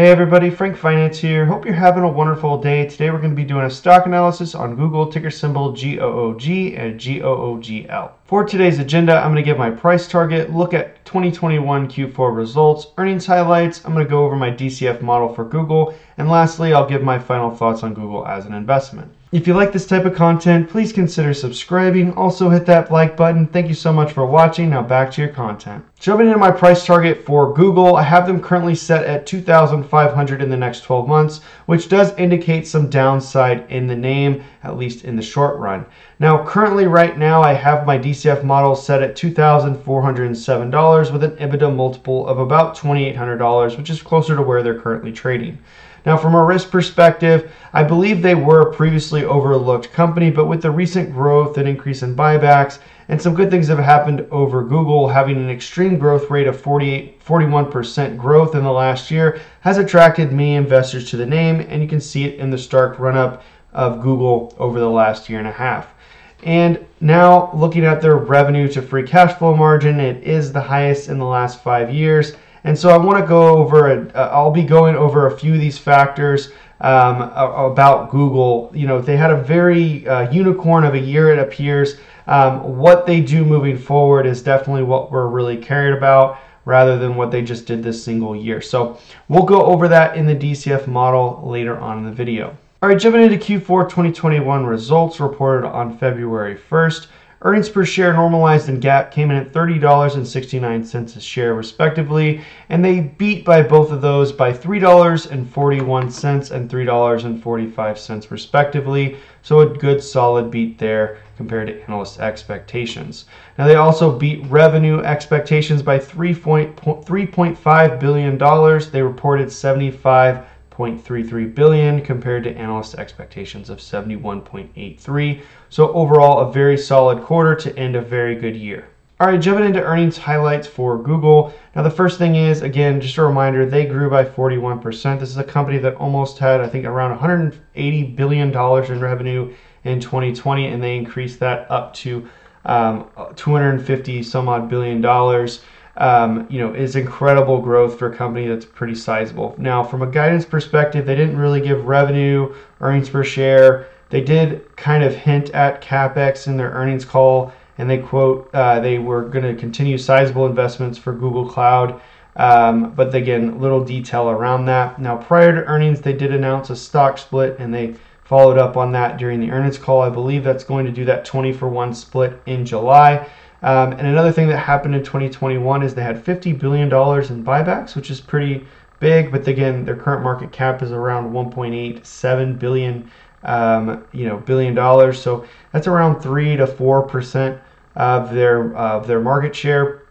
Hey everybody, Frank Finance here. Hope you're having a wonderful day. Today we're going to be doing a stock analysis on Google, ticker symbol GOOG and GOOGL. For today's agenda, I'm going to give my price target, look at 2021 Q4 results, earnings highlights, I'm going to go over my DCF model for Google, and lastly, I'll give my final thoughts on Google as an investment. If you like this type of content, please consider subscribing. Also hit that like button. Thank you so much for watching. Now back to your content. Jumping into my price target for Google, I have them currently set at 2,500 in the next 12 months, which does indicate some downside in the name, at least in the short run. Now, currently right now, I have my DCF model set at $2,407 with an EBITDA multiple of about $2,800, which is closer to where they're currently trading. Now, from a risk perspective, I believe they were a previously overlooked company, but with the recent growth and increase in buybacks and some good things have happened over Google, having an extreme growth rate of 48, 41% growth in the last year has attracted many investors to the name, and you can see it in the stark run up of Google over the last year and a half. And now looking at their revenue to free cash flow margin, it is the highest in the last five years and so I want to go over, I'll be going over a few of these factors um, about Google. You know, they had a very uh, unicorn of a year, it appears. Um, what they do moving forward is definitely what we're really caring about rather than what they just did this single year. So we'll go over that in the DCF model later on in the video. All right, jumping into Q4 2021 results reported on February 1st. Earnings per share normalized and GAAP came in at $30.69 a share, respectively, and they beat by both of those by $3.41 and $3.45, respectively. So a good solid beat there compared to analyst expectations. Now they also beat revenue expectations by 3.5 billion dollars. They reported 75 0.33 billion compared to analyst expectations of 71.83. So overall, a very solid quarter to end a very good year. All right, jumping into earnings highlights for Google. Now, the first thing is, again, just a reminder, they grew by 41%. This is a company that almost had, I think, around $180 billion in revenue in 2020, and they increased that up to um, 250 some odd billion dollars um, you know, is incredible growth for a company that's pretty sizable. Now, from a guidance perspective, they didn't really give revenue, earnings per share. They did kind of hint at capex in their earnings call, and they quote uh, they were going to continue sizable investments for Google Cloud. Um, but again, little detail around that. Now, prior to earnings, they did announce a stock split, and they followed up on that during the earnings call. I believe that's going to do that 20 for 1 split in July. Um, and another thing that happened in 2021 is they had $50 billion in buybacks, which is pretty big. But again, their current market cap is around 1.87 billion, um, you know, billion dollars. So that's around three to four percent of their of their market share.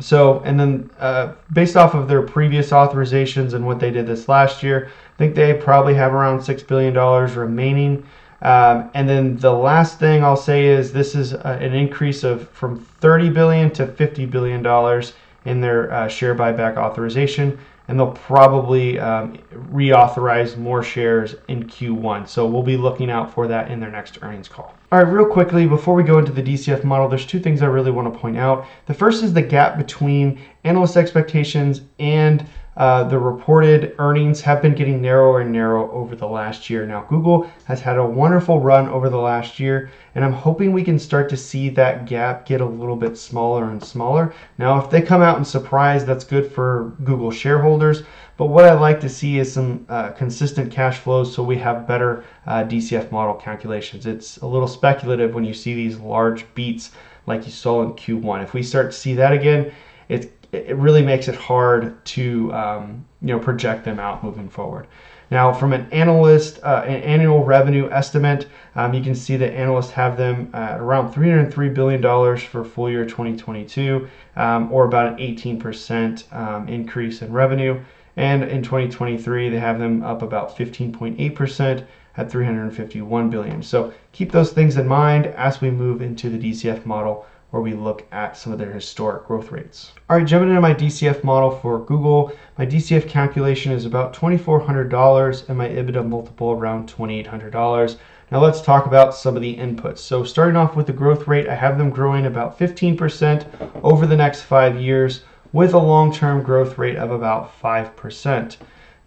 So, and then uh, based off of their previous authorizations and what they did this last year, I think they probably have around six billion dollars remaining. Um, and then the last thing I'll say is this is uh, an increase of from 30 billion to 50 billion dollars in their uh, share buyback authorization, and they'll probably um, reauthorize more shares in Q1. So we'll be looking out for that in their next earnings call. All right, real quickly before we go into the DCF model, there's two things I really want to point out. The first is the gap between analyst expectations and uh, the reported earnings have been getting narrower and narrower over the last year. Now, Google has had a wonderful run over the last year, and I'm hoping we can start to see that gap get a little bit smaller and smaller. Now, if they come out and surprise, that's good for Google shareholders. But what I'd like to see is some uh, consistent cash flows so we have better uh, DCF model calculations. It's a little speculative when you see these large beats like you saw in Q1. If we start to see that again, it's it really makes it hard to um, you know project them out moving forward. Now, from an analyst uh, an annual revenue estimate, um, you can see that analysts have them at around 303 billion dollars for full year 2022, um, or about an 18% um, increase in revenue. And in 2023, they have them up about 15.8% at 351 billion. So keep those things in mind as we move into the DCF model where we look at some of their historic growth rates. All right, jumping into my DCF model for Google, my DCF calculation is about $2,400 and my EBITDA multiple around $2,800. Now let's talk about some of the inputs. So starting off with the growth rate, I have them growing about 15% over the next five years with a long-term growth rate of about 5%.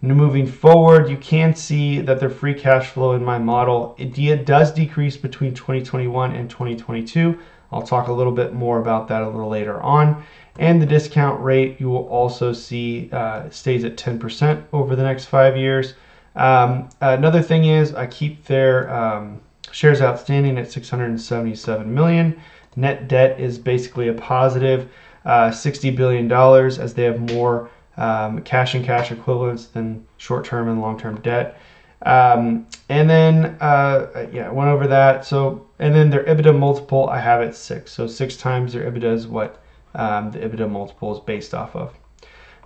moving forward, you can see that their free cash flow in my model it does decrease between 2021 and 2022. I'll talk a little bit more about that a little later on. And the discount rate you will also see uh, stays at 10% over the next five years. Um, another thing is I keep their um, shares outstanding at 677 million. Net debt is basically a positive uh, 60 billion dollars as they have more um, cash and cash equivalents than short-term and long-term debt. Um, and then uh, yeah, I went over that. So and then their EBITDA multiple I have at six. So six times their EBITDA is what um, the EBITDA multiple is based off of.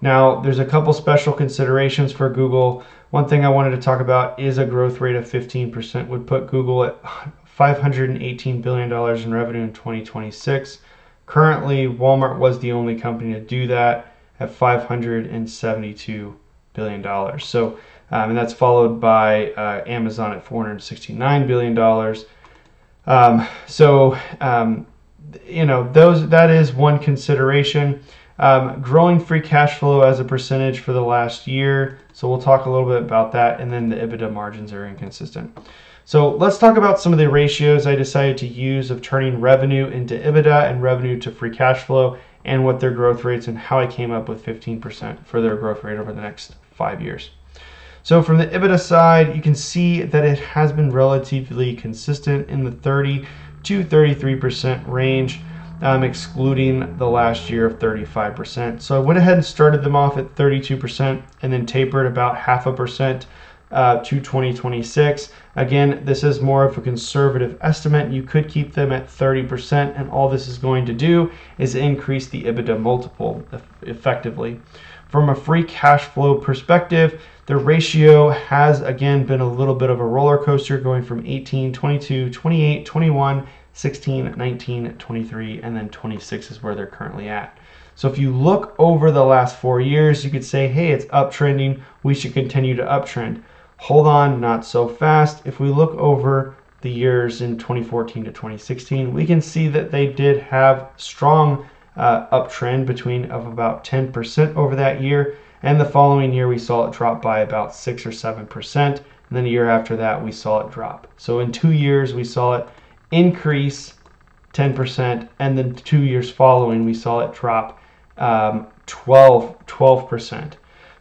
Now, there's a couple special considerations for Google. One thing I wanted to talk about is a growth rate of 15% would put Google at $518 billion in revenue in 2026. Currently, Walmart was the only company to do that at $572 billion. So, um, and that's followed by uh, Amazon at $469 billion. Um, so, um, you know, those that is one consideration. Um, growing free cash flow as a percentage for the last year. So we'll talk a little bit about that. And then the EBITDA margins are inconsistent. So let's talk about some of the ratios I decided to use of turning revenue into EBITDA and revenue to free cash flow and what their growth rates and how I came up with 15% for their growth rate over the next five years. So from the EBITDA side, you can see that it has been relatively consistent in the 30 to 33% range, um, excluding the last year of 35%. So I went ahead and started them off at 32% and then tapered about half a percent uh, to 2026. Again, this is more of a conservative estimate. You could keep them at 30%, and all this is going to do is increase the EBITDA multiple effectively. From a free cash flow perspective, the ratio has again been a little bit of a roller coaster going from 18, 22, 28, 21, 16, 19, 23, and then 26 is where they're currently at. So if you look over the last four years, you could say, hey, it's uptrending. We should continue to uptrend. Hold on, not so fast. If we look over the years in 2014 to 2016, we can see that they did have strong uh, uptrend between of about 10% over that year. And the following year, we saw it drop by about 6 or 7%. And then a year after that, we saw it drop. So in two years, we saw it increase 10%. And then two years following, we saw it drop um, 12, 12%.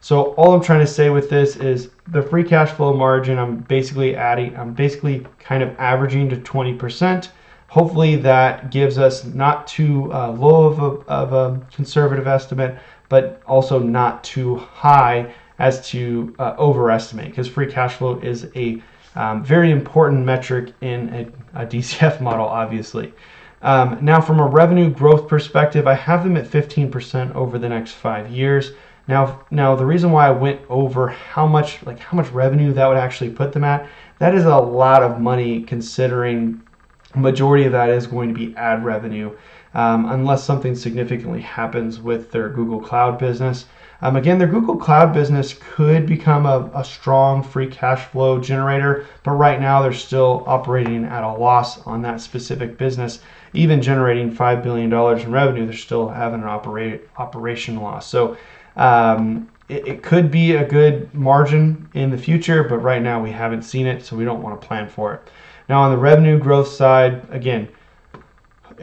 So all I'm trying to say with this is the free cash flow margin, I'm basically adding, I'm basically kind of averaging to 20%. Hopefully that gives us not too uh, low of a, of a conservative estimate, but also not too high as to uh, overestimate because free cash flow is a um, very important metric in a, a DCF model, obviously. Um, now, from a revenue growth perspective, I have them at 15% over the next five years. Now, now the reason why I went over how much, like how much revenue that would actually put them at, that is a lot of money considering majority of that is going to be ad revenue um, unless something significantly happens with their Google Cloud business. Um, again, their Google Cloud business could become a, a, strong free cash flow generator, but right now they're still operating at a loss on that specific business. Even generating $5 billion in revenue, they're still having an operate, operation loss. So um, it, it could be a good margin in the future, but right now we haven't seen it, so we don't want to plan for it. Now, on the revenue growth side, again,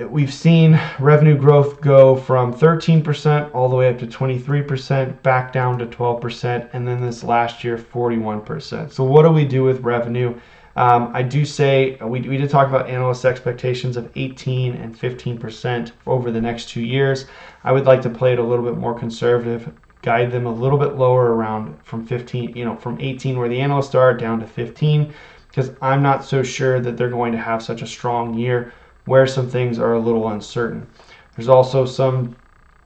we've seen revenue growth go from 13% all the way up to 23%, back down to 12%, and then this last year, 41%. So, what do we do with revenue? Um, I do say we, we did talk about analyst expectations of 18 and 15% over the next two years. I would like to play it a little bit more conservative, guide them a little bit lower around from 15, you know, from 18 where the analysts are down to 15, because I'm not so sure that they're going to have such a strong year where some things are a little uncertain. There's also some,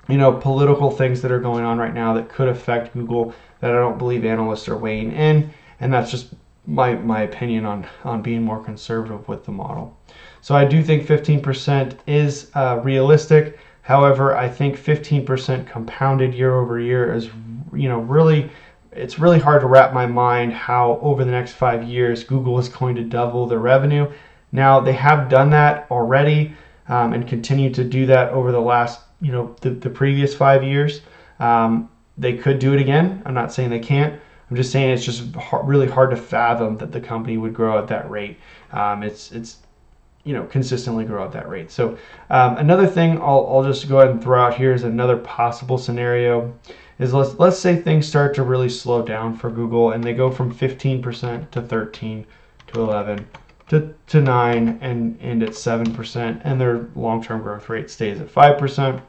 you know, political things that are going on right now that could affect Google that I don't believe analysts are weighing in, and that's just my my opinion on on being more conservative with the model. So I do think 15% is uh, realistic. However, I think 15% compounded year over year is, you know, really it's really hard to wrap my mind how over the next five years Google is going to double their revenue. Now they have done that already um, and continue to do that over the last, you know, the, the previous five years. Um, they could do it again. I'm not saying they can't. I'm just saying it's just hard, really hard to fathom that the company would grow at that rate. Um, it's it's you know consistently grow at that rate. So um, another thing I'll, I'll just go ahead and throw out here is another possible scenario is let's let's say things start to really slow down for Google and they go from 15% to 13 to 11 to, to 9 and end at 7% and their long-term growth rate stays at 5%.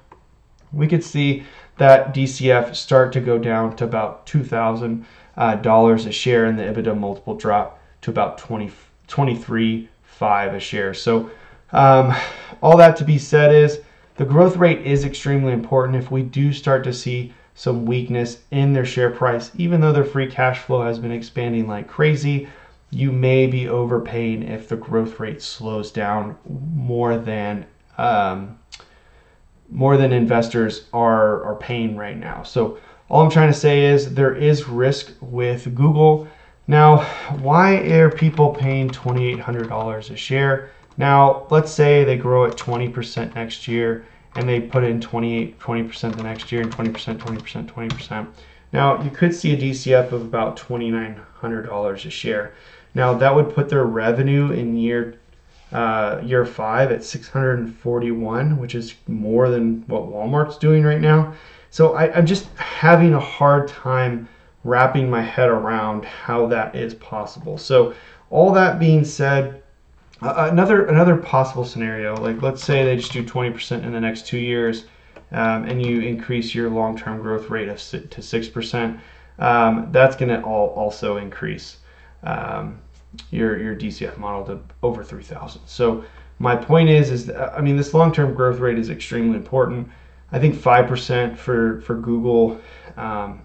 We could see that DCF start to go down to about 2,000 uh, dollars a share and the EBITDA multiple drop to about 20, 23 five a share. So um, all that to be said is the growth rate is extremely important. If we do start to see some weakness in their share price, even though their free cash flow has been expanding like crazy, you may be overpaying if the growth rate slows down more than um, more than investors are are paying right now. So all I'm trying to say is there is risk with Google. Now, why are people paying $2,800 a share? Now, let's say they grow at 20% next year and they put in 28, 20% the next year and 20%, 20%, 20%. Now, you could see a DCF of about $2,900 a share. Now, that would put their revenue in year uh, year five at 641, which is more than what Walmart's doing right now. So I, I'm just having a hard time wrapping my head around how that is possible. So, all that being said, uh, another another possible scenario, like let's say they just do 20% in the next two years, um, and you increase your long-term growth rate of to six percent. Um, that's going to all also increase um, your your DCF model to over 3,000. So my point is, is that, I mean, this long-term growth rate is extremely important. I think five percent for for Google um,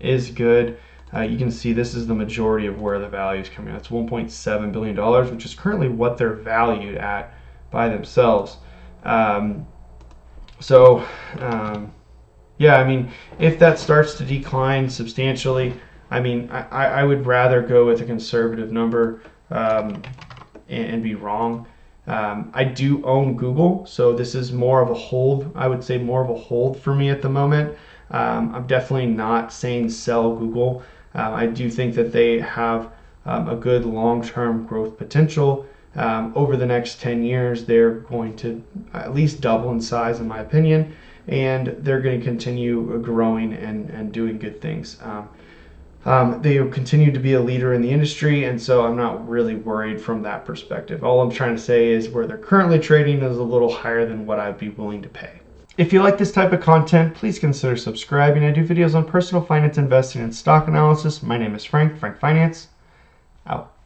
is good. Uh, you can see this is the majority of where the value is coming. That's 1.7 billion dollars, which is currently what they're valued at by themselves. Um, so, um, yeah, I mean, if that starts to decline substantially, I mean, I, I would rather go with a conservative number um, and, and, be wrong. Um, I do own Google, so this is more of a hold. I would say more of a hold for me at the moment. Um, I'm definitely not saying sell Google. Uh, I do think that they have um, a good long-term growth potential. Um, over the next 10 years, they're going to at least double in size, in my opinion, and they're going to continue growing and, and doing good things. Um, um, they continue to be a leader in the industry, and so I'm not really worried from that perspective. All I'm trying to say is where they're currently trading is a little higher than what I'd be willing to pay. If you like this type of content, please consider subscribing. I do videos on personal finance, investing, and stock analysis. My name is Frank, Frank Finance. Out.